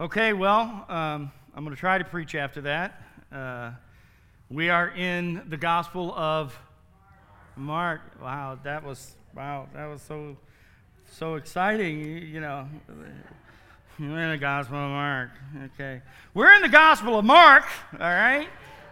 Okay, well, um, I'm going to try to preach after that. Uh, we are in the Gospel of Mark. Wow, that was wow, that was so so exciting. You, know, we're in the Gospel of Mark. Okay, we're in the Gospel of Mark. All right,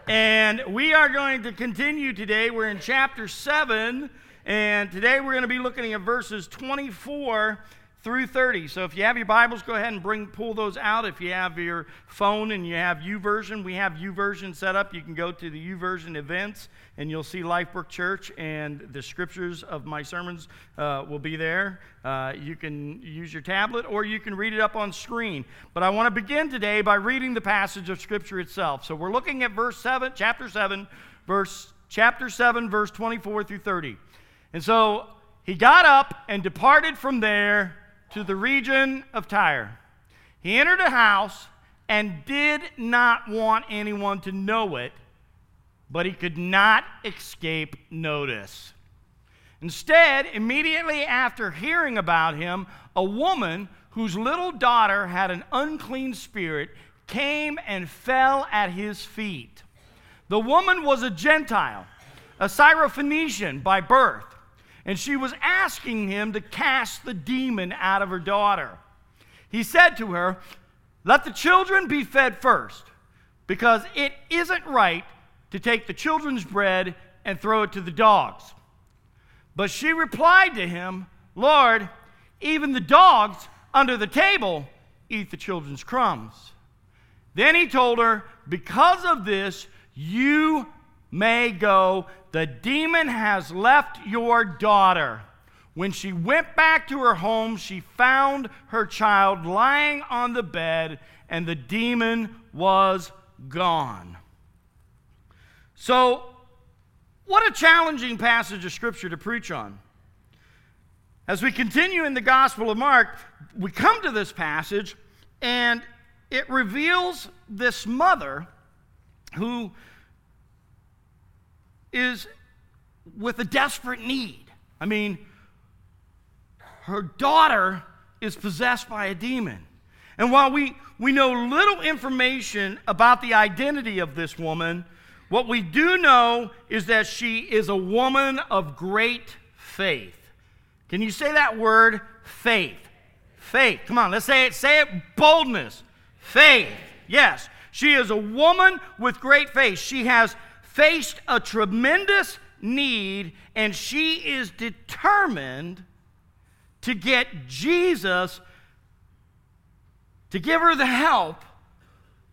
and we are going to continue today. We're in chapter seven, and today we're going to be looking at verses 24 through 30. So if you have your Bibles, go ahead and bring pull those out. If you have your phone and you have YouVersion, we have YouVersion set up. You can go to the YouVersion events and you'll see Lifebrook Church and the scriptures of my sermons uh, will be there. Uh, you can use your tablet or you can read it up on screen. But I want to begin today by reading the passage of scripture itself. So we're looking at verse 7, chapter 7, verse chapter 7 verse 24 through 30. And so he got up and departed from there to the region of Tyre. He entered a house and did not want anyone to know it, but he could not escape notice. Instead, immediately after hearing about him, a woman whose little daughter had an unclean spirit came and fell at his feet. The woman was a Gentile, a Syrophoenician by birth and she was asking him to cast the demon out of her daughter. He said to her, Let the children be fed first, because it isn't right to take the children's bread and throw it to the dogs. But she replied to him, Lord, even the dogs under the table eat the children's crumbs. Then he told her, Because of this, you may go. The demon has left your daughter. When she went back to her home, she found her child lying on the bed, and the demon was gone. So, what a challenging passage of Scripture to preach on. As we continue in the Gospel of Mark, we come to this passage, and it reveals this mother who is with a desperate need. I mean, her daughter is possessed by a demon. And while we, we know little information about the identity of this woman, what we do know is that she is a woman of great faith. Can you say that word? Faith. Faith. Come on, let's say it. Say it boldness. Faith. Yes. She is a woman with great faith. She has faced a tremendous need, and she is determined to get Jesus to give her the help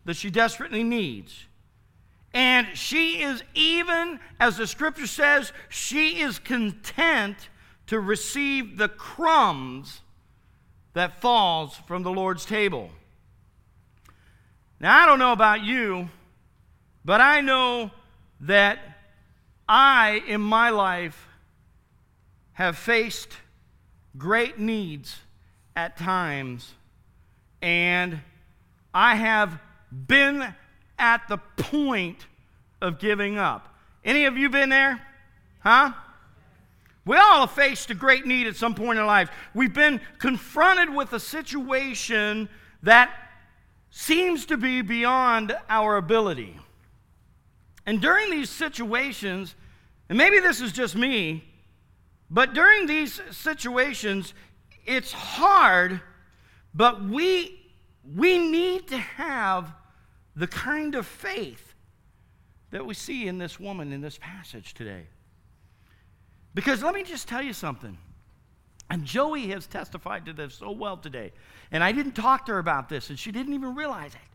that she desperately needs. And she is even, as the scripture says, she is content to receive the crumbs that falls from the Lord's table. Now, I don't know about you, but I know that I, in my life, have faced great needs at times, and I have been at the point of giving up. Any of you been there? Huh? We all have faced a great need at some point in life. We've been confronted with a situation that seems to be beyond our ability. And during these situations, and maybe this is just me, but during these situations, it's hard, but we, we need to have the kind of faith that we see in this woman in this passage today. Because let me just tell you something. And Joey has testified to this so well today. And I didn't talk to her about this, and she didn't even realize it.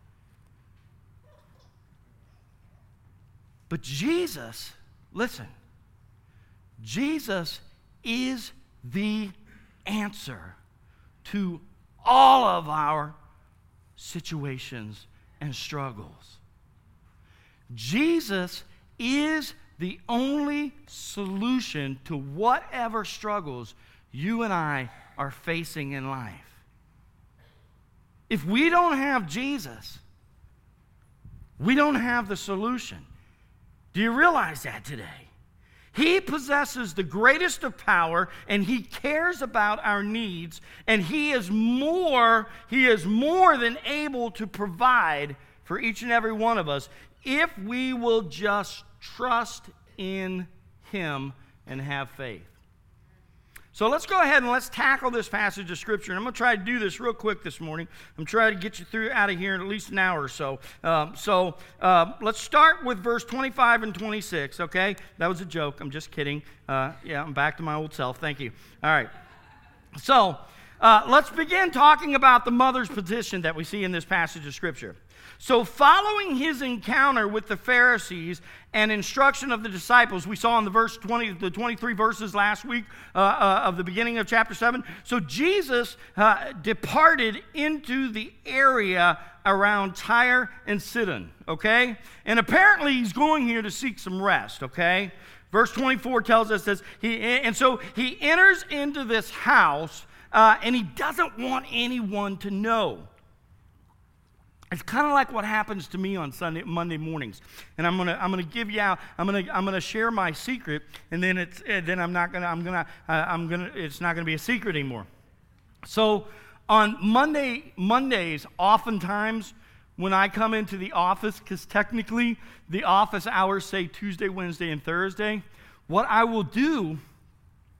But Jesus, listen, Jesus is the answer to all of our situations and struggles. Jesus is the only solution to whatever struggles you and I are facing in life. If we don't have Jesus, we don't have the solution. Do you realize that today? He possesses the greatest of power and he cares about our needs and he is more he is more than able to provide for each and every one of us if we will just trust in him and have faith. So let's go ahead and let's tackle this passage of Scripture. And I'm going to try to do this real quick this morning. I'm trying to get you through out of here in at least an hour or so. Um, so uh, let's start with verse 25 and 26, okay? That was a joke. I'm just kidding. Uh, yeah, I'm back to my old self. Thank you. All right. So uh, let's begin talking about the mother's position that we see in this passage of Scripture. So, following his encounter with the Pharisees and instruction of the disciples, we saw in the verse 20, the 23 verses last week uh, uh, of the beginning of chapter 7. So, Jesus uh, departed into the area around Tyre and Sidon, okay? And apparently, he's going here to seek some rest, okay? Verse 24 tells us this. He, and so he enters into this house uh, and he doesn't want anyone to know. It's kind of like what happens to me on Sunday, Monday mornings, and I'm gonna I'm gonna give you out. I'm gonna I'm gonna share my secret, and then it's and then I'm not gonna I'm gonna uh, I'm gonna it's not gonna be a secret anymore. So on Monday Mondays, oftentimes when I come into the office, because technically the office hours say Tuesday, Wednesday, and Thursday, what I will do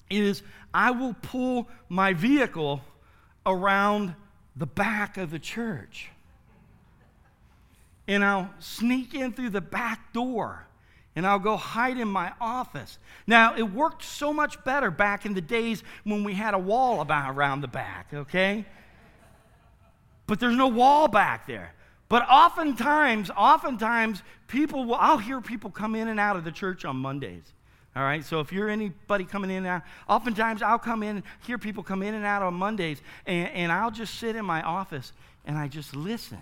is I will pull my vehicle around the back of the church and I'll sneak in through the back door and I'll go hide in my office. Now, it worked so much better back in the days when we had a wall about around the back, okay? But there's no wall back there. But oftentimes, oftentimes, people will, I'll hear people come in and out of the church on Mondays. All right, so if you're anybody coming in and out, oftentimes I'll come in, hear people come in and out on Mondays, and, and I'll just sit in my office and I just listen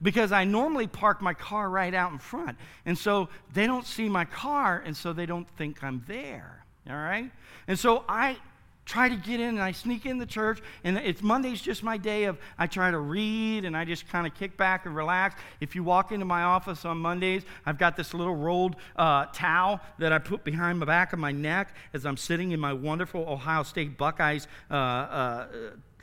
because I normally park my car right out in front. And so they don't see my car, and so they don't think I'm there. All right? And so I try to get in and I sneak in the church and it's Monday's just my day of I try to read and I just kind of kick back and relax. If you walk into my office on Mondays, I've got this little rolled uh, towel that I put behind the back of my neck as I'm sitting in my wonderful Ohio State Buckeyes uh, uh,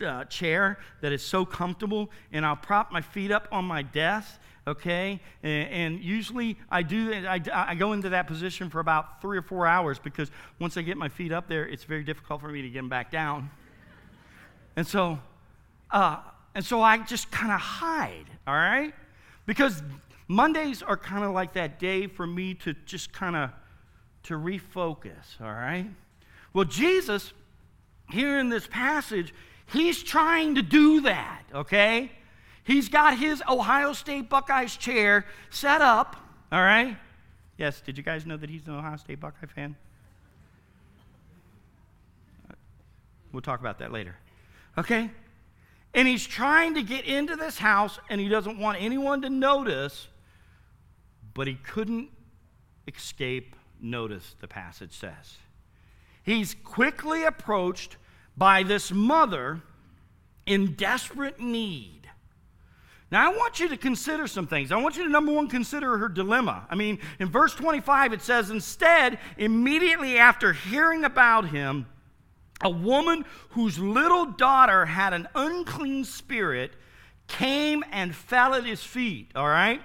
uh, chair that is so comfortable, and I'll prop my feet up on my desk, okay? And, and usually I do, I, I go into that position for about three or four hours because once I get my feet up there, it's very difficult for me to get them back down. And so, uh, and so I just kind of hide, all right? Because Mondays are kind of like that day for me to just kind of to refocus, all right? Well, Jesus, here in this passage, He's trying to do that, okay? He's got his Ohio State Buckeyes chair set up, all right? Yes, did you guys know that he's an Ohio State Buckeye fan? We'll talk about that later. Okay? And he's trying to get into this house and he doesn't want anyone to notice, but he couldn't escape notice, the passage says. He's quickly approached by this mother in desperate need. Now, I want you to consider some things. I want you to, number one, consider her dilemma. I mean, in verse 25, it says, Instead, immediately after hearing about him, a woman whose little daughter had an unclean spirit came and fell at his feet, all right?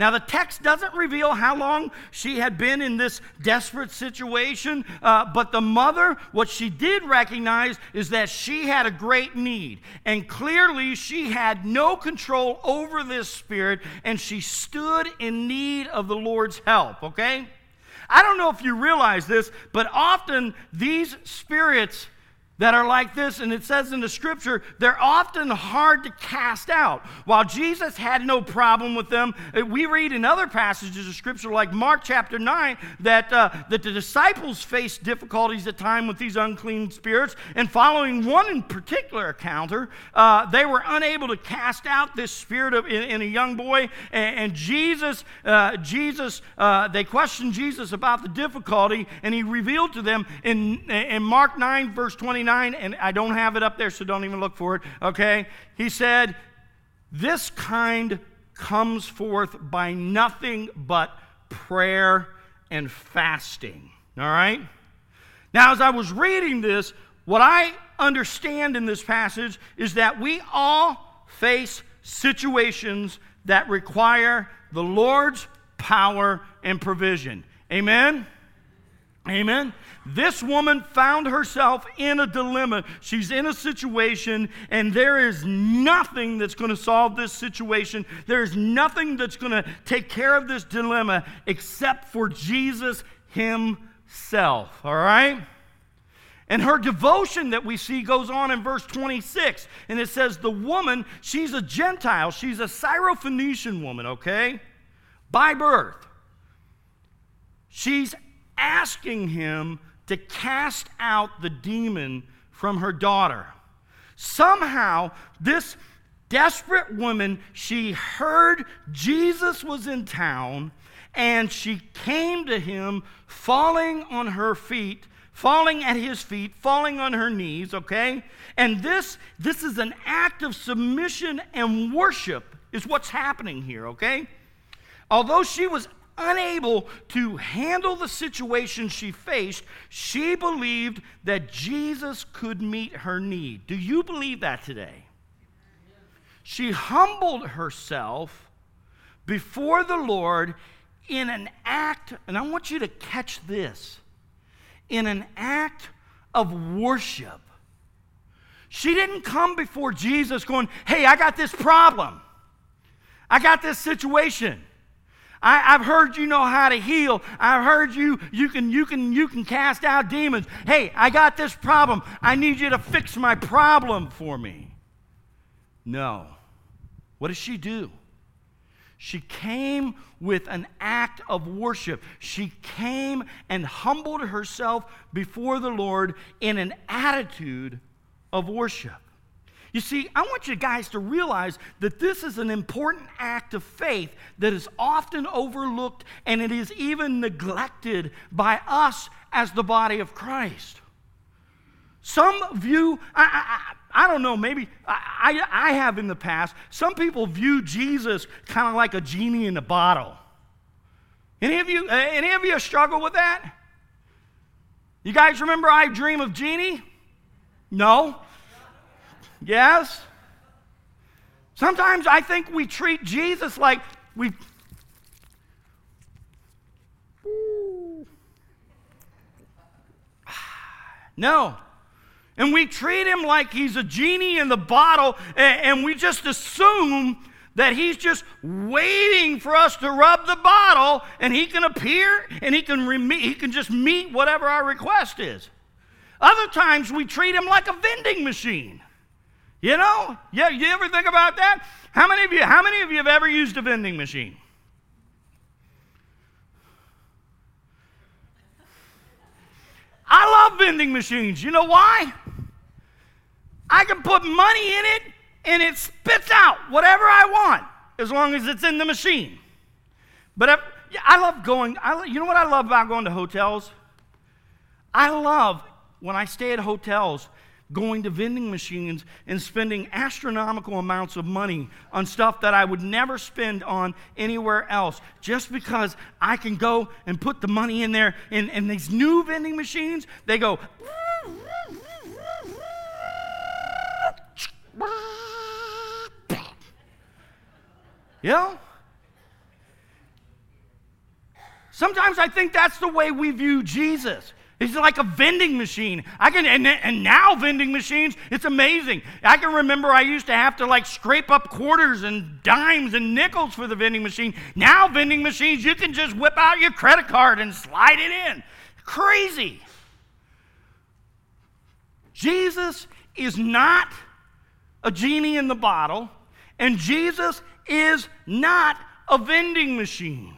Now, the text doesn't reveal how long she had been in this desperate situation, uh, but the mother, what she did recognize is that she had a great need. And clearly, she had no control over this spirit, and she stood in need of the Lord's help, okay? I don't know if you realize this, but often these spirits that are like this, and it says in the scripture, they're often hard to cast out. While Jesus had no problem with them, uh, we read in other passages of scripture, like Mark chapter 9, that, uh, that the disciples faced difficulties at time with these unclean spirits. And following one in particular encounter, uh, they were unable to cast out this spirit of, in, in a young boy. And, and Jesus, uh, Jesus uh, they questioned Jesus about the difficulty, and he revealed to them in, in Mark 9, verse 29 and I don't have it up there, so don't even look for it, okay? He said, This kind comes forth by nothing but prayer and fasting. All right? Now, as I was reading this, what I understand in this passage is that we all face situations that require the Lord's power and provision. Amen? Amen. This woman found herself in a dilemma. She's in a situation, and there is nothing that's going to solve this situation. There is nothing that's going to take care of this dilemma except for Jesus Himself. All right? And her devotion that we see goes on in verse 26. And it says, The woman, she's a Gentile. She's a Syrophoenician woman, okay? By birth. She's asking him to cast out the demon from her daughter. Somehow, this desperate woman, she heard Jesus was in town and she came to him falling on her feet falling at his feet falling on her knees okay and this this is an act of submission and worship is what's happening here okay although she was unable to handle the situation she faced, she believed that Jesus could meet her need. Do you believe that today? She humbled herself before the Lord in an act, and I want you to catch this in an act of worship. She didn't come before Jesus going, Hey, I got this problem. I got this situation. I, have heard you know how to heal. I've heard you you can you can you can cast out demons. Hey, I got this problem. I need you to fix my problem for me. No. What does she do? She came with an act of worship. She came and humbled herself before the Lord in an attitude of worship. You see, I want you guys to realize that this is an important act of faith that is often overlooked and it is even neglected by us as the body of Christ. Some view, I, I, I don't know, maybe I, I, I have in the past, some people view Jesus kind of like a genie in a bottle. Any of you, uh, any of you struggle with that? You guys remember I Dream of Jeannie? No? Yes? Sometimes I think we treat Jesus like we. No. And we treat him like he's a genie in the bottle, and, we just assume that he's just waiting for us to rub the bottle and he can appear and he can, re- he can just meet whatever our request is. Other times we treat him like a vending machine. You know? Yeah, you ever think about that? How many of you, how many of you have ever used a vending machine? I love vending machines. You know why? I can put money in it and it spits out whatever I want as long as it's in the machine. But yeah, I love going, I, you know what I love about going to hotels? I love when I stay at hotels going to vending machines and spending astronomical amounts of money on stuff that I would never spend on anywhere else just because I can go and put the money in there. And, and these new vending machines, they go. Know? Sometimes I think that's the way we view Jesus. He's like a vending machine. I can, and, and now vending machines, it's amazing. I can remember I used to have to like scrape up quarters and dimes and nickels for the vending machine. Now vending machines, you can just whip out your credit card and slide it in. Crazy. Jesus is not a genie in the bottle, and Jesus is not a vending machine.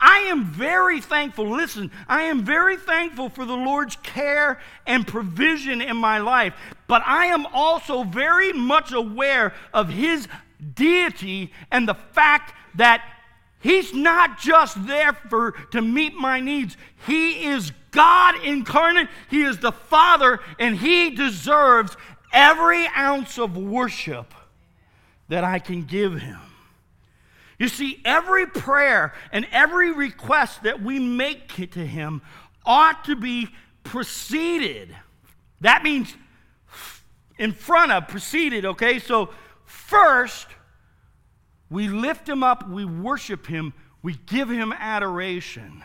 I am very thankful. Listen, I am very thankful for the Lord's care and provision in my life, but I am also very much aware of His deity and the fact that He's not just there for to meet my needs. He is God incarnate. He is the Father, and He deserves every ounce of worship that I can give Him. You see, every prayer and every request that we make to Him ought to be preceded. That means in front of, preceded, okay? So first, we lift him up, we worship him, we give him adoration.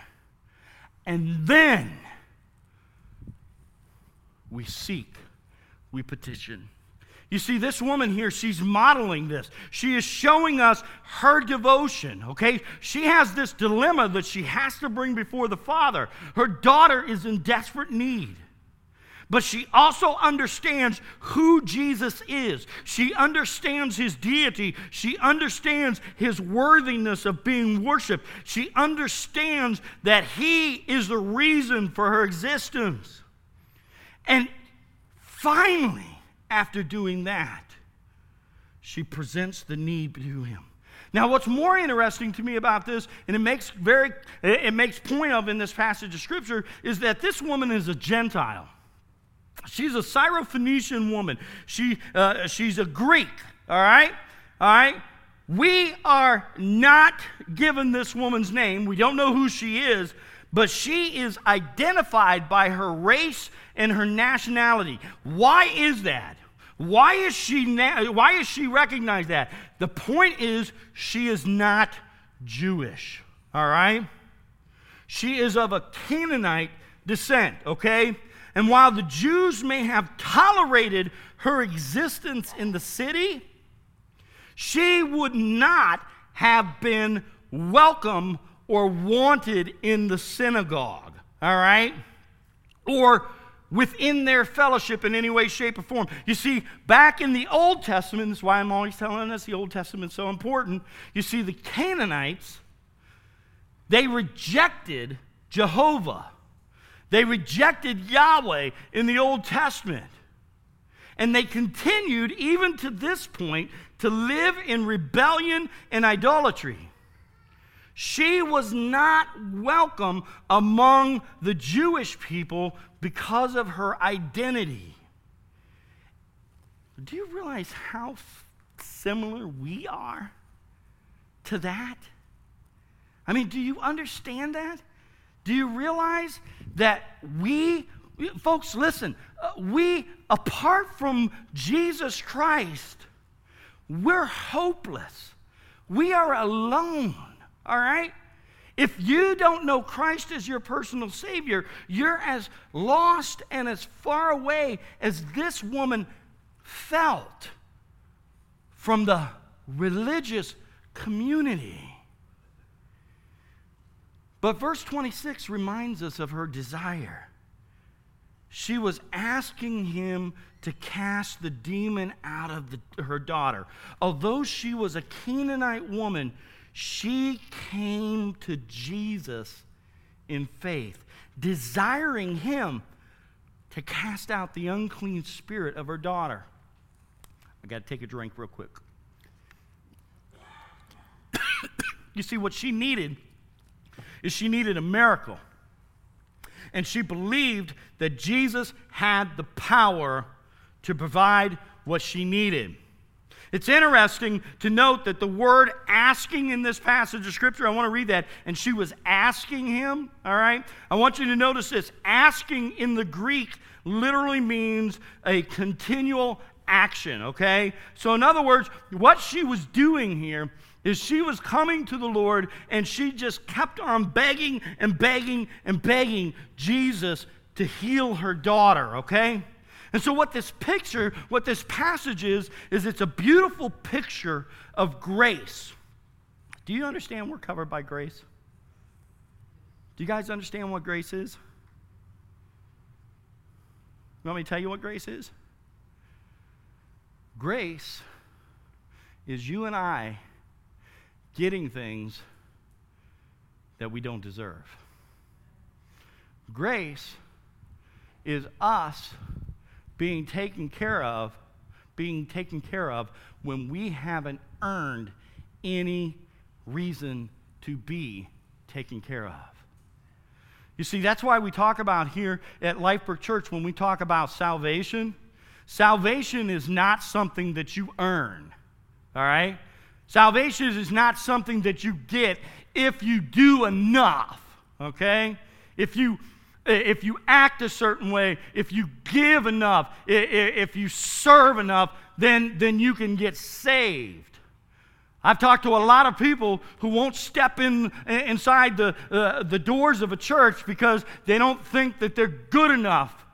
And then we seek, we petition. You see, this woman here, she's modeling this. She is showing us her devotion, okay? She has this dilemma that she has to bring before the Father. Her daughter is in desperate need. But she also understands who Jesus is. She understands his deity. She understands his worthiness of being worshiped. She understands that he is the reason for her existence. And finally, after doing that, she presents the need to him. Now, what's more interesting to me about this, and it makes very it makes point of in this passage of scripture, is that this woman is a Gentile. She's a Syrophoenician woman. She, uh, she's a Greek, all right? All right? We are not given this woman's name. We don't know who she is, but she is identified by her race and her nationality. Why is that? Why is she na- why is she recognized that? The point is she is not Jewish. All right? She is of a Canaanite descent, okay? And while the Jews may have tolerated her existence in the city, she would not have been welcome or wanted in the synagogue, all right? Or within their fellowship in any way, shape, or form. You see, back in the Old Testament, this is why I'm always telling us the Old Testament is so important. You see, the Canaanites, they rejected Jehovah. They rejected Yahweh in the Old Testament. And they continued, even to this point, to live in rebellion and idolatry. She was not welcome among the Jewish people because of her identity. Do you realize how similar we are to that? I mean, do you understand that? Do you realize that we, folks, listen, uh, we, apart from Jesus Christ, we're hopeless. We are alone all right? If you don't know Christ as your personal Savior, you're as lost and as far away as this woman felt from the religious community. But verse 26 reminds us of her desire. She was asking him to cast the demon out of the, her daughter. Although she was a Canaanite woman, she came to Jesus in faith, desiring him to cast out the unclean spirit of her daughter. I got to take a drink real quick. you see, what she needed is she needed a miracle. And she believed that Jesus had the power to provide what she needed. It's interesting to note that the word asking in this passage of Scripture, I want to read that, and she was asking him, all right? I want you to notice this. Asking in the Greek literally means a continual action, okay? So, in other words, what she was doing here is she was coming to the Lord and she just kept on begging and begging and begging Jesus to heal her daughter, okay? And so, what this picture, what this passage is, is it's a beautiful picture of grace. Do you understand we're covered by grace? Do you guys understand what grace is? You want me to tell you what grace is? Grace is you and I getting things that we don't deserve. Grace is us being taken care of, being taken care of when we haven't earned any reason to be taken care of. You see, that's why we talk about here at Lifebrook Church when we talk about salvation. Salvation is not something that you earn, all right? Salvation is not something that you get if you do enough, okay? If you if you act a certain way, if you give enough, if you serve enough, then, then you can get saved. I've talked to a lot of people who won't step in inside the, uh, the doors of a church because they don't think that they're good enough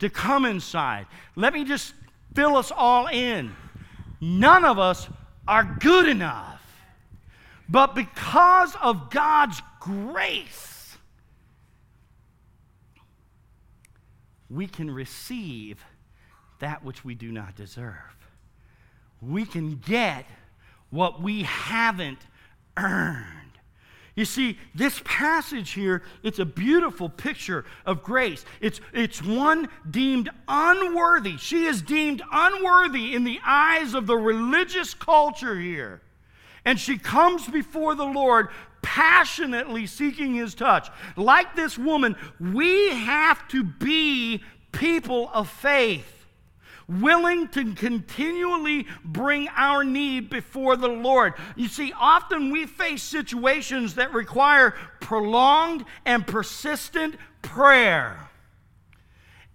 to come inside. Let me just fill us all in. None of us are good enough. But because of God's grace, we can receive that which we do not deserve. We can get what we haven't earned. You see, this passage here, it's a beautiful picture of grace. It's, it's one deemed unworthy. She is deemed unworthy in the eyes of the religious culture here. And she comes before the Lord passionately seeking his touch. Like this woman, we have to be people of faith willing to continually bring our need before the Lord. You see, often we face situations that require prolonged and persistent prayer.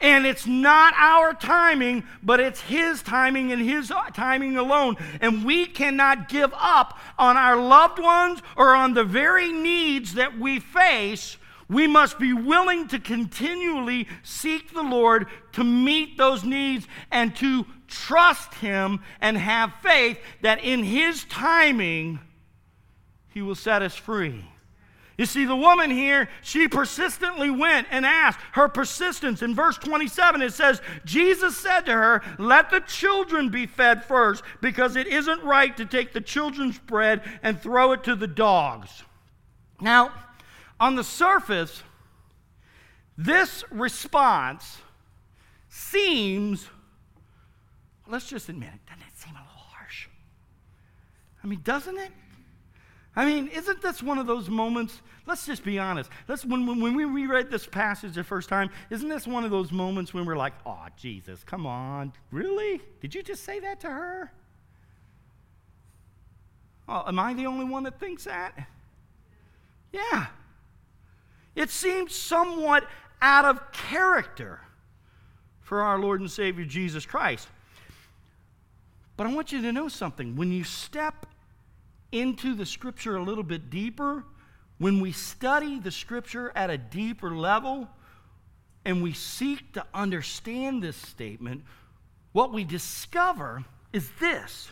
And it's not our timing, but it's His timing and His timing alone. And we cannot give up on our loved ones or on the very needs that we face. We must be willing to continually seek the Lord to meet those needs and to trust Him and have faith that in His timing, He will set us free. You see, the woman here, she persistently went and asked. Her persistence, in verse 27, it says, Jesus said to her, Let the children be fed first, because it isn't right to take the children's bread and throw it to the dogs. Now, on the surface, this response seems, let's just admit it, doesn't it seem a little harsh? I mean, doesn't it? I mean, isn't this one of those moments? Let's just be honest. Let's, when, when we reread this passage the first time, isn't this one of those moments when we're like, oh, Jesus, come on. Really? Did you just say that to her? Oh, am I the only one that thinks that? Yeah. It seems somewhat out of character for our Lord and Savior Jesus Christ. But I want you to know something. When you step into the scripture a little bit deeper, when we study the scripture at a deeper level and we seek to understand this statement, what we discover is this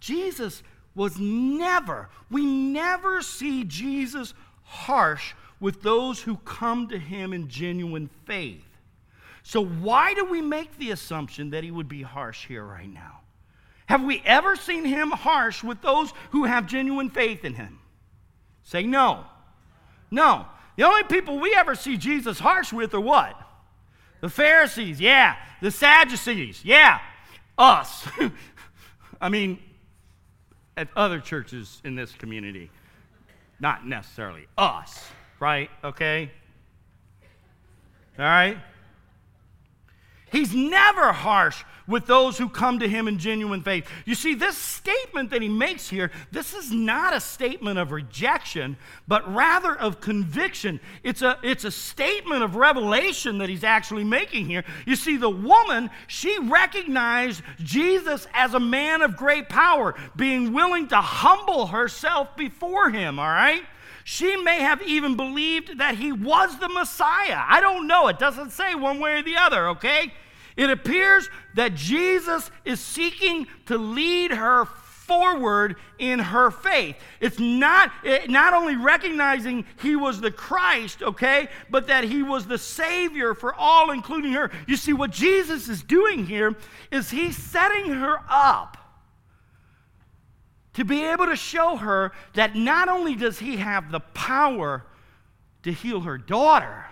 Jesus was never, we never see Jesus harsh with those who come to him in genuine faith. So, why do we make the assumption that he would be harsh here right now? Have we ever seen him harsh with those who have genuine faith in him? Say no. No. The only people we ever see Jesus harsh with are what? The Pharisees, yeah. The Sadducees, yeah. Us. I mean, at other churches in this community, not necessarily us, right? Okay? All right? He's never harsh with those who come to him in genuine faith. You see, this statement that he makes here, this is not a statement of rejection, but rather of conviction. It's a, it's a statement of revelation that he's actually making here. You see, the woman, she recognized Jesus as a man of great power, being willing to humble herself before him, all right? She may have even believed that he was the Messiah. I don't know. It doesn't say one way or the other, okay? It appears that Jesus is seeking to lead her forward in her faith. It's not, it, not only recognizing he was the Christ, okay, but that he was the Savior for all, including her. You see, what Jesus is doing here is he's setting her up to be able to show her that not only does he have the power to heal her daughter,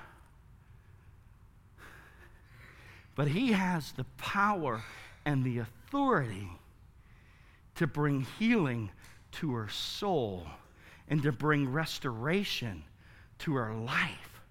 But he has the power and the authority to bring healing to her soul and to bring restoration to her life.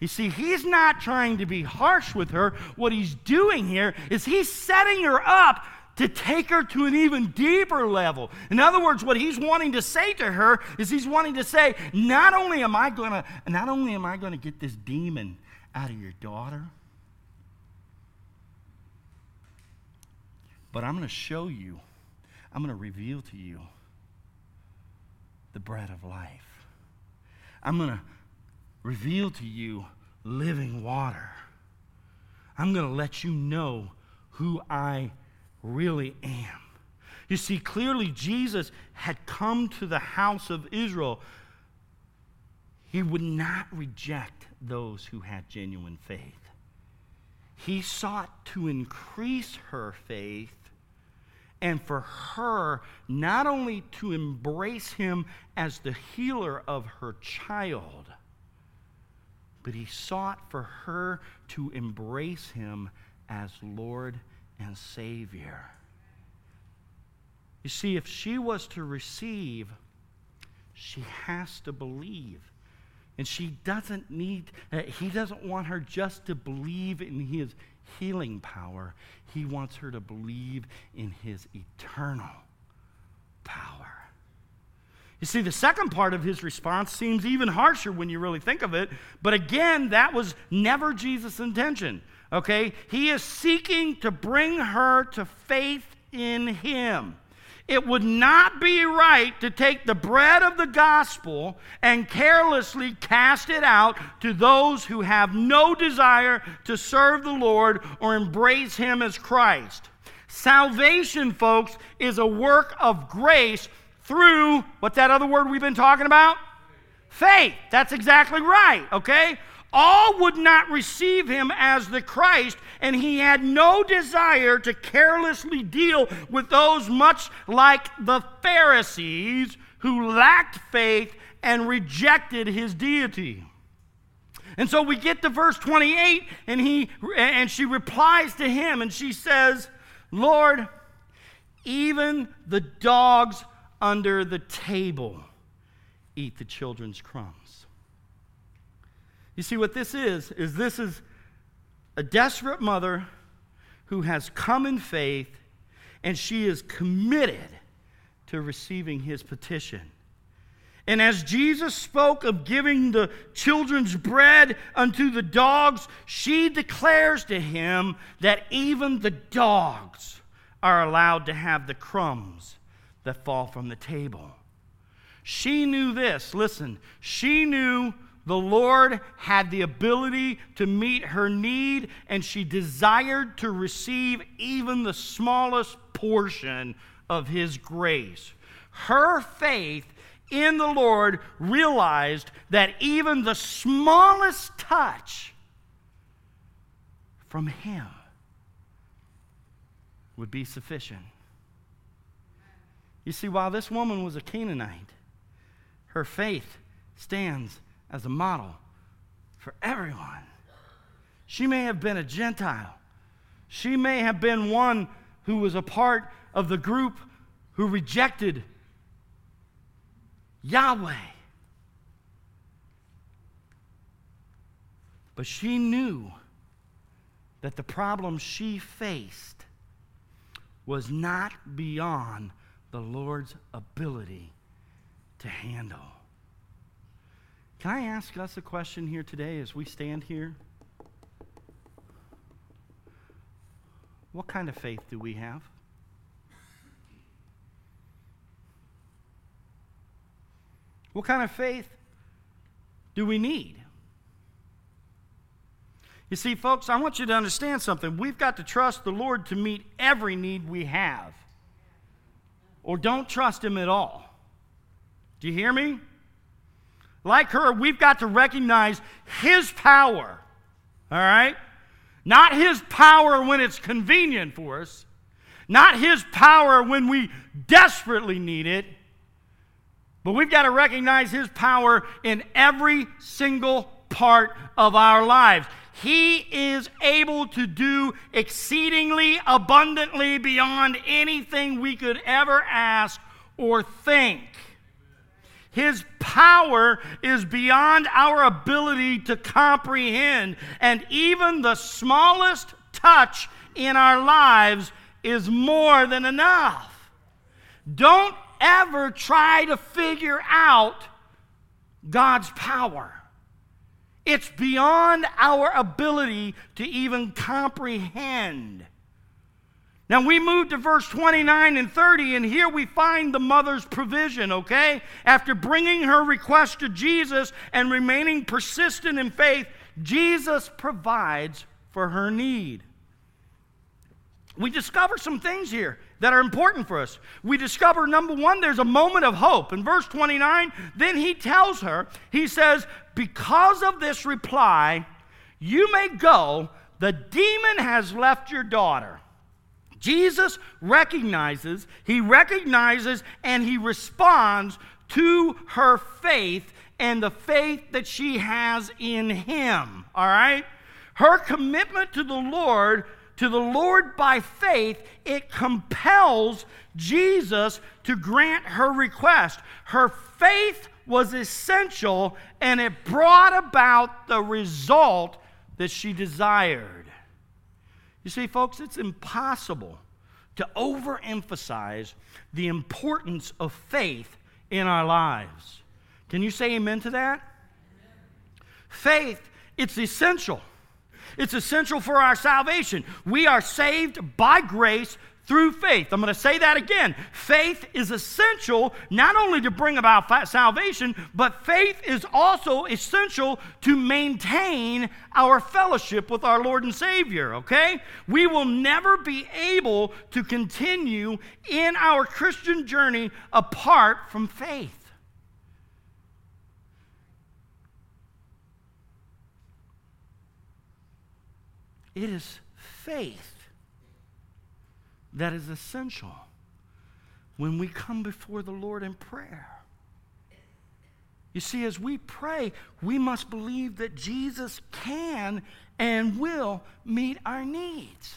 You see, he's not trying to be harsh with her. What he's doing here is he's setting her up to take her to an even deeper level. In other words, what he's wanting to say to her is he's wanting to say, not only am I going to not only am I going to get this demon out of your daughter. But I'm going to show you, I'm going to reveal to you the bread of life. I'm going to reveal to you living water. I'm going to let you know who I really am. You see, clearly Jesus had come to the house of Israel. He would not reject those who had genuine faith. He sought to increase her faith and for her not only to embrace him as the healer of her child, but he sought for her to embrace him as Lord and Savior. You see, if she was to receive, she has to believe. And she doesn't need, uh, he doesn't want her just to believe in his healing power. He wants her to believe in his eternal power. You see, the second part of his response seems even harsher when you really think of it. But again, that was never Jesus' intention. Okay? He is seeking to bring her to faith in him. It would not be right to take the bread of the gospel and carelessly cast it out to those who have no desire to serve the Lord or embrace Him as Christ. Salvation, folks, is a work of grace through what's that other word we've been talking about? Faith. That's exactly right, okay? All would not receive him as the Christ, and he had no desire to carelessly deal with those much like the Pharisees who lacked faith and rejected his deity. And so we get to verse 28 and he and she replies to him and she says, "Lord, even the dogs under the table eat the children's crumbs." You see, what this is, is this is a desperate mother who has come in faith and she is committed to receiving his petition. And as Jesus spoke of giving the children's bread unto the dogs, she declares to him that even the dogs are allowed to have the crumbs that fall from the table. She knew this. Listen, she knew the Lord had the ability to meet her need, and she desired to receive even the smallest portion of His grace. Her faith in the Lord realized that even the smallest touch from Him would be sufficient. You see, while this woman was a Canaanite, her faith stands as a model for everyone. She may have been a Gentile. She may have been one who was a part of the group who rejected Yahweh. But she knew that the problem she faced was not beyond the Lord's ability to handle. Can I ask us a question here today as we stand here? What kind of faith do we have? What kind of faith do we need? You see, folks, I want you to understand something. We've got to trust the Lord to meet every need we have, or don't trust Him at all. Do you hear me? Like her, we've got to recognize His power, all right? Not His power when it's convenient for us, not His power when we desperately need it, but we've got to recognize His power in every single part of our lives. He is able to do exceedingly abundantly beyond anything we could ever ask or think. His power is beyond our ability to comprehend, and even the smallest touch in our lives is more than enough. Don't ever try to figure out God's power. It's beyond our ability to even comprehend. Now we move to verse 29 and 30, and here we find the mother's provision, okay? After bringing her request to Jesus and remaining persistent in faith, Jesus provides for her need. We discover some things here that are important for us. We discover, number one, there's a moment of hope. In verse 29, then he tells her, he says, Because of this reply, you may go, the demon has left your daughter. Jesus recognizes, he recognizes, and he responds to her faith and the faith that she has in him. All right? Her commitment to the Lord, to the Lord by faith, it compels Jesus to grant her request. Her faith was essential and it brought about the result that she desired. You see, folks, it's impossible to overemphasize the importance of faith in our lives. Can you say amen to that? Faith, it's essential. It's essential for our salvation. We are saved by grace through faith. I'm going to say that again. Faith is essential not only to bring about salvation, but faith is also essential to maintain our fellowship with our Lord and Savior, okay? We will never be able to continue in our Christian journey apart from faith. It is faith that is essential when we come before the Lord in prayer. You see, as we pray, we must believe that Jesus can and will meet our needs.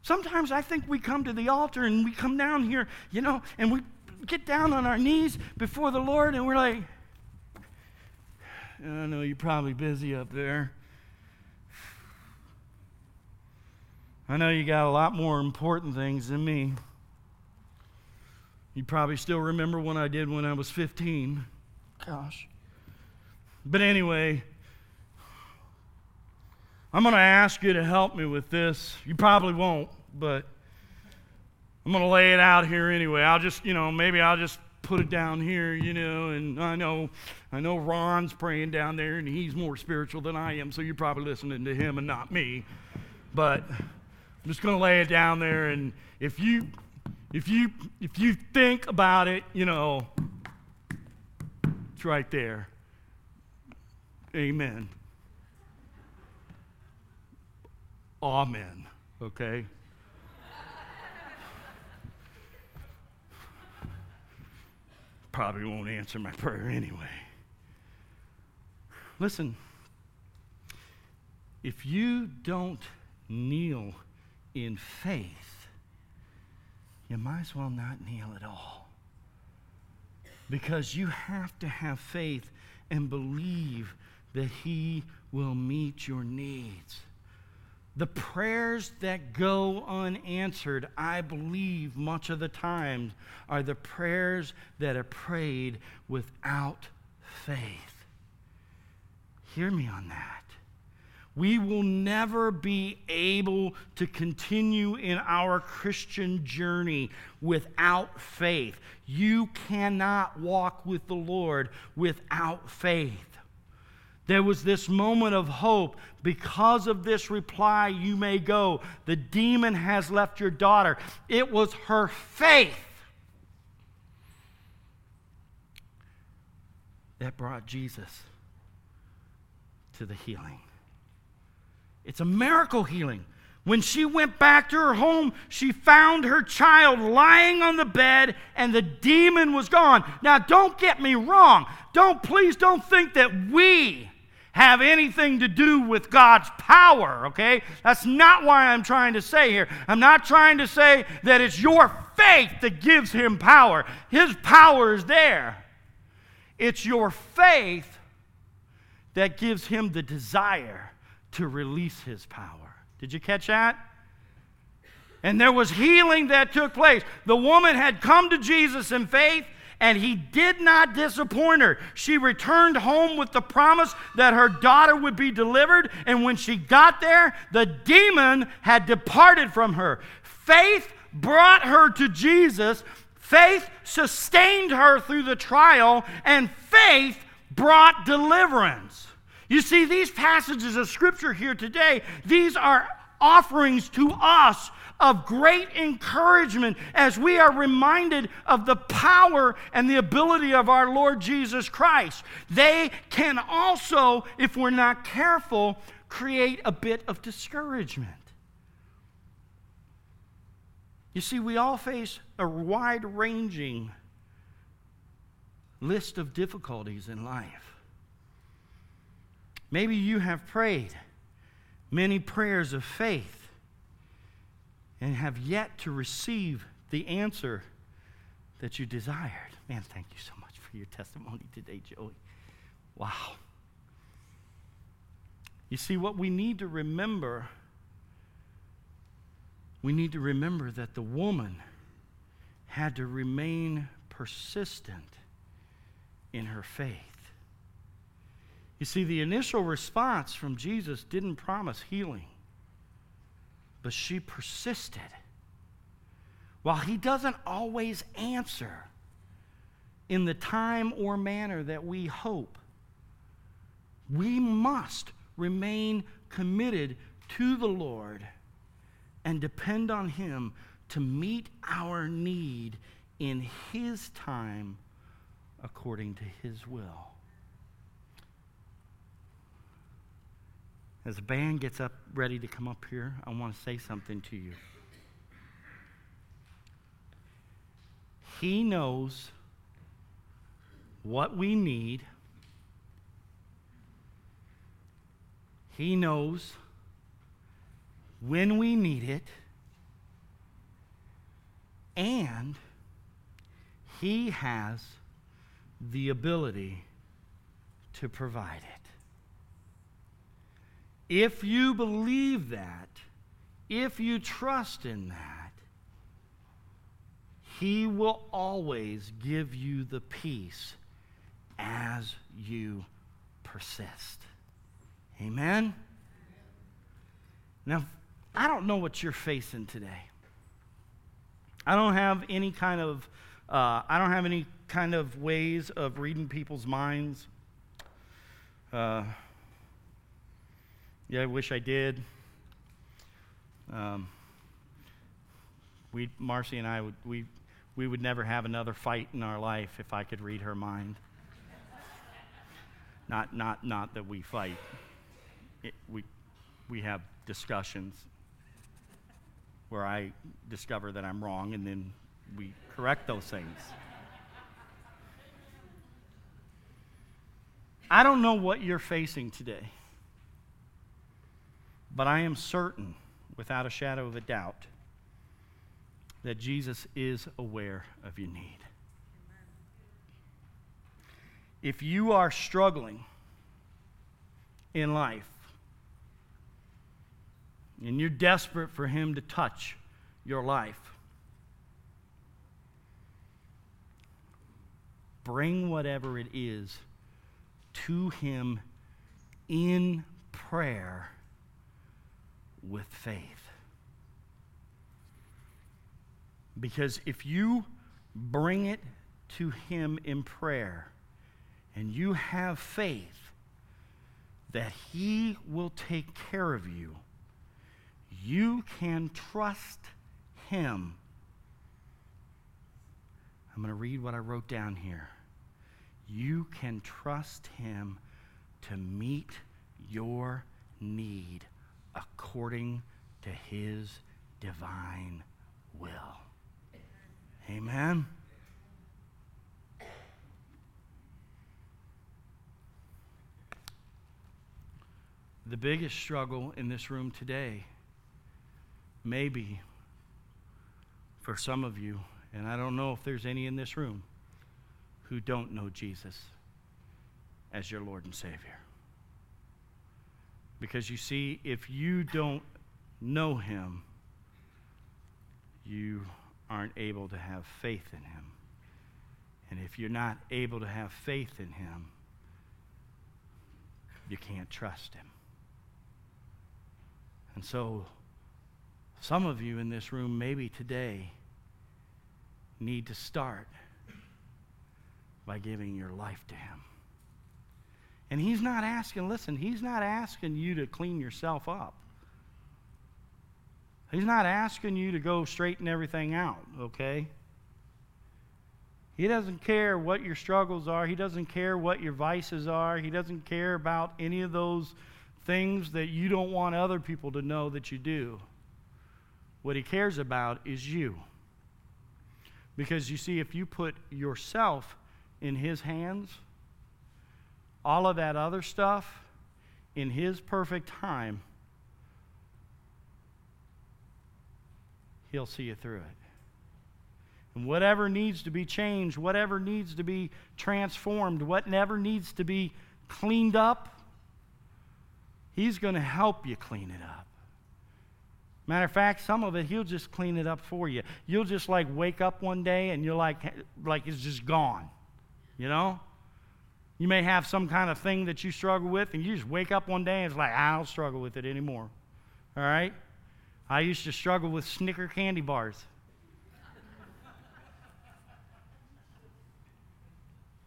Sometimes I think we come to the altar and we come down here, you know, and we get down on our knees before the Lord and we're like, I know you're probably busy up there. I know you got a lot more important things than me. You probably still remember when I did when I was 15. Gosh. But anyway, I'm going to ask you to help me with this. You probably won't, but I'm going to lay it out here anyway. I'll just, you know, maybe I'll just put it down here, you know, and I know I know Ron's praying down there and he's more spiritual than I am, so you're probably listening to him and not me. But I'm just going to lay it down there, and if you, if you, if you think about it, you know, it's right there. Amen. Amen. Okay. Probably won't answer my prayer anyway. Listen, if you don't kneel in faith, you might as well not kneel at all. Because you have to have faith and believe that He will meet your needs. The prayers that go unanswered, I believe much of the time, are the prayers that are prayed without faith. Hear me on that we will never be able to continue in our Christian journey without faith. You cannot walk with the Lord without faith. There was this moment of hope. Because of this reply, you may go. The demon has left your daughter. It was her faith that brought Jesus to the healing. It's a miracle healing. When she went back to her home, she found her child lying on the bed and the demon was gone. Now, don't get me wrong. Don't, please don't think that we have anything to do with God's power, okay? That's not why I'm trying to say here. I'm not trying to say that it's your faith that gives him power. His power is there. It's your faith that gives him the desire to release his power. Did you catch that? And there was healing that took place. The woman had come to Jesus in faith, and he did not disappoint her. She returned home with the promise that her daughter would be delivered, and when she got there, the demon had departed from her. Faith brought her to Jesus, faith sustained her through the trial, and faith brought deliverance. You see, these passages of scripture here today, these are offerings to us of great encouragement as we are reminded of the power and the ability of our Lord Jesus Christ. They can also, if we're not careful, create a bit of discouragement. You see, we all face a wide ranging list of difficulties in life. Maybe you have prayed many prayers of faith and have yet to receive the answer that you desired. Man, thank you so much for your testimony today, Joey. Wow. You see, what we need to remember, we need to remember that the woman had to remain persistent in her faith. You see, the initial response from Jesus didn't promise healing, but she persisted. While he doesn't always answer in the time or manner that we hope, we must remain committed to the Lord and depend on Him to meet our need in His time according to His will. As the band gets up ready to come up here, I want to say something to you. He knows what we need. He knows when we need it. And He has the ability to provide it. If you believe that, if you trust in that, He will always give you the peace as you persist. Amen? Now, I don't know what you're facing today. I don't have any kind of, uh, I don't have any kind of ways of reading people's minds. Uh, yeah, I wish I did. Um, we, Marcy and I would, we, we would never have another fight in our life if I could read her mind. not, not, not that we fight. It, we, we have discussions where I discover that I'm wrong and then we correct those things. I don't know what you're facing today. But I am certain, without a shadow of a doubt, that Jesus is aware of your need. If you are struggling in life and you're desperate for Him to touch your life, bring whatever it is to Him in prayer with faith. Because if you bring it to Him in prayer and you have faith that He will take care of you, you can trust Him. I'm going to read what I wrote down here. You can trust Him to meet your need according to his divine will. Amen. The biggest struggle in this room today, maybe for some of you, and I don't know if there's any in this room who don't know Jesus as your Lord and Savior. Because you see, if you don't know him, you aren't able to have faith in him. And if you're not able to have faith in Him, you can't trust Him. And so, some of you in this room, maybe today, need to start by giving your life to Him. And He's not asking, listen, He's not asking you to clean yourself up. He's not asking you to go straighten everything out, okay? He doesn't care what your struggles are. He doesn't care what your vices are. He doesn't care about any of those things that you don't want other people to know that you do. What he cares about is you. Because you see, if you put yourself in his hands, all of that other stuff in his perfect time, he'll see you through it. And whatever needs to be changed, whatever needs to be transformed, whatever needs to be cleaned up, He's going to help you clean it up. Matter of fact, some of it He'll just clean it up for you. You'll just like wake up one day and you're like, like it's just gone. You know? You may have some kind of thing that you struggle with, and you just wake up one day and it's like, I don't struggle with it anymore. All right? I used to struggle with Snicker candy bars.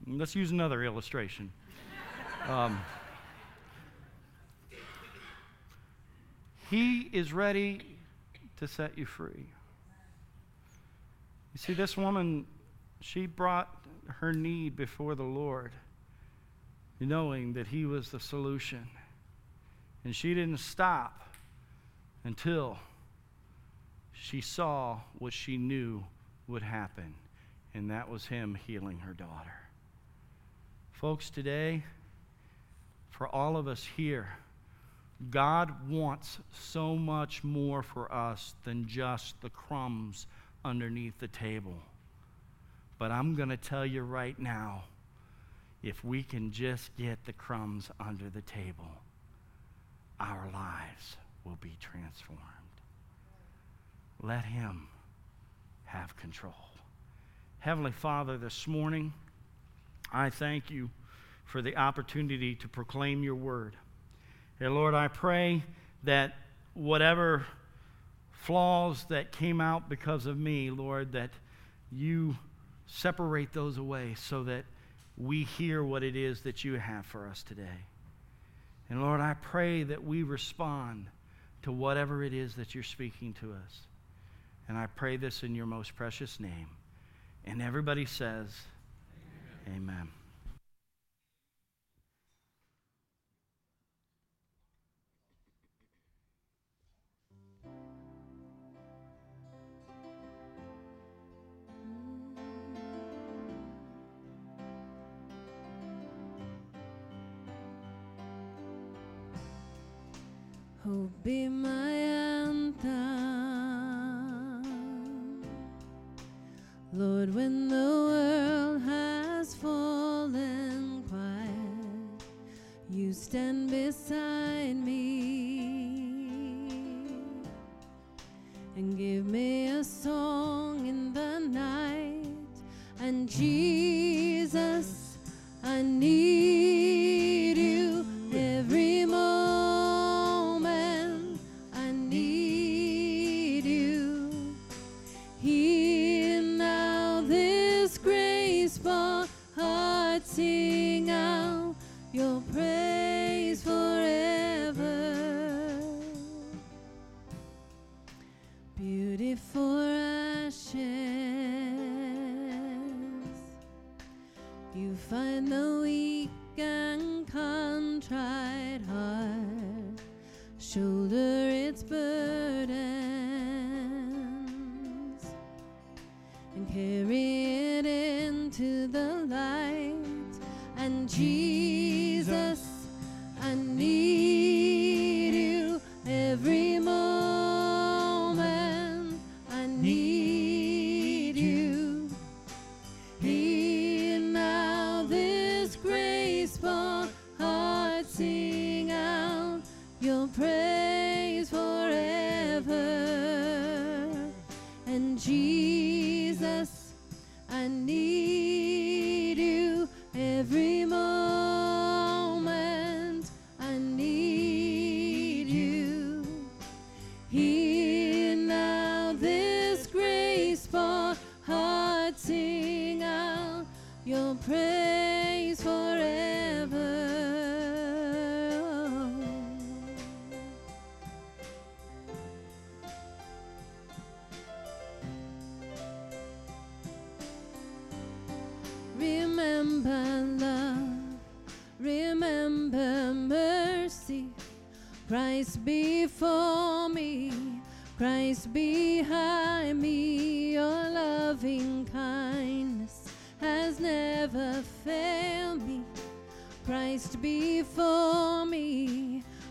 Let's use another illustration. Um, he is ready to set you free. You see, this woman, she brought her need before the Lord, knowing that He was the solution. And she didn't stop until she saw what she knew would happen, and that was Him healing her daughter. Folks, today, for all of us here, God wants so much more for us than just the crumbs underneath the table. But I'm going to tell you right now if we can just get the crumbs under the table, our lives will be transformed. Let Him have control. Heavenly Father, this morning, I thank you for the opportunity to proclaim your word. And Lord, I pray that whatever flaws that came out because of me, Lord, that you separate those away so that we hear what it is that you have for us today. And Lord, I pray that we respond to whatever it is that you're speaking to us. And I pray this in your most precious name. And everybody says, Amen. Amen. Be my anthem. Lord, when the world has fallen quiet, you stand beside me and give me a song in the night. And Jesus, contrite heart, shoulder its burdens and carry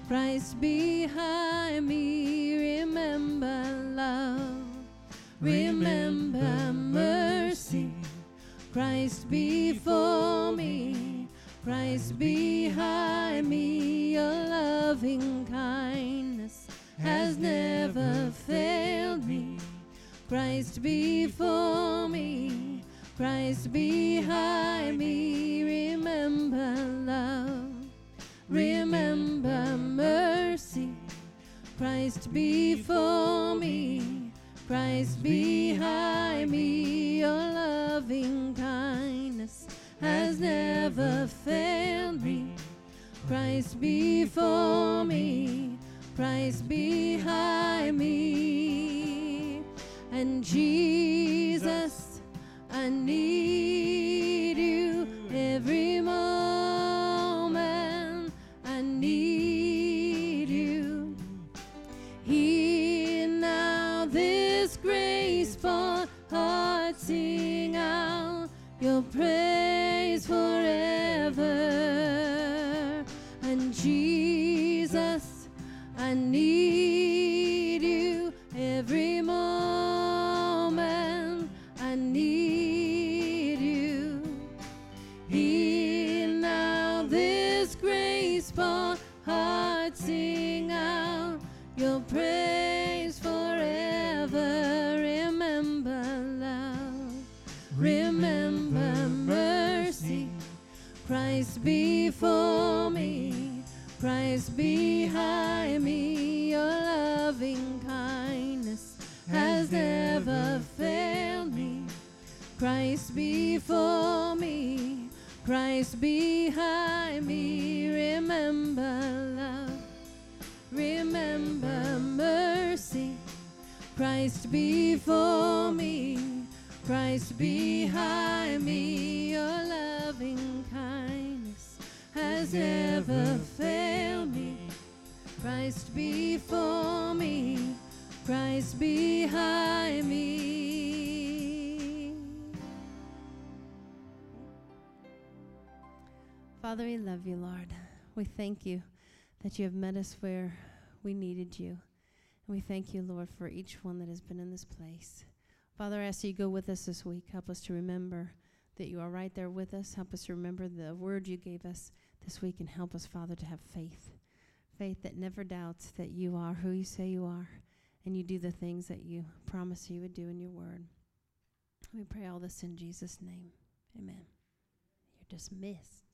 Christ behind me. Remember love, remember mercy. Christ before me, Christ behind me. Your loving kindness has never failed me. Christ before me, Christ behind me. Remember love, remember mercy. Christ before me, Christ behind me. Your loving kindness has never failed me. Christ before me, Christ behind me. And Jesus, I need need you every moment. I need you. Hear now this graceful heart sing out your praise forever. Remember love, remember mercy. Christ before me, Christ behind before me, Christ behind me. Remember love, remember mercy. Christ before me, Christ behind me. Your loving kindness has never failed me. Christ before me, Christ behind me. Father, we love you, Lord. We thank you that you have met us where we needed you. And we thank you, Lord, for each one that has been in this place. Father, I ask you go with us this week. Help us to remember that you are right there with us. Help us to remember the word you gave us this week and help us, Father, to have faith. Faith that never doubts that you are who you say you are and you do the things that you promise you would do in your word. We pray all this in Jesus' name. Amen. You're dismissed.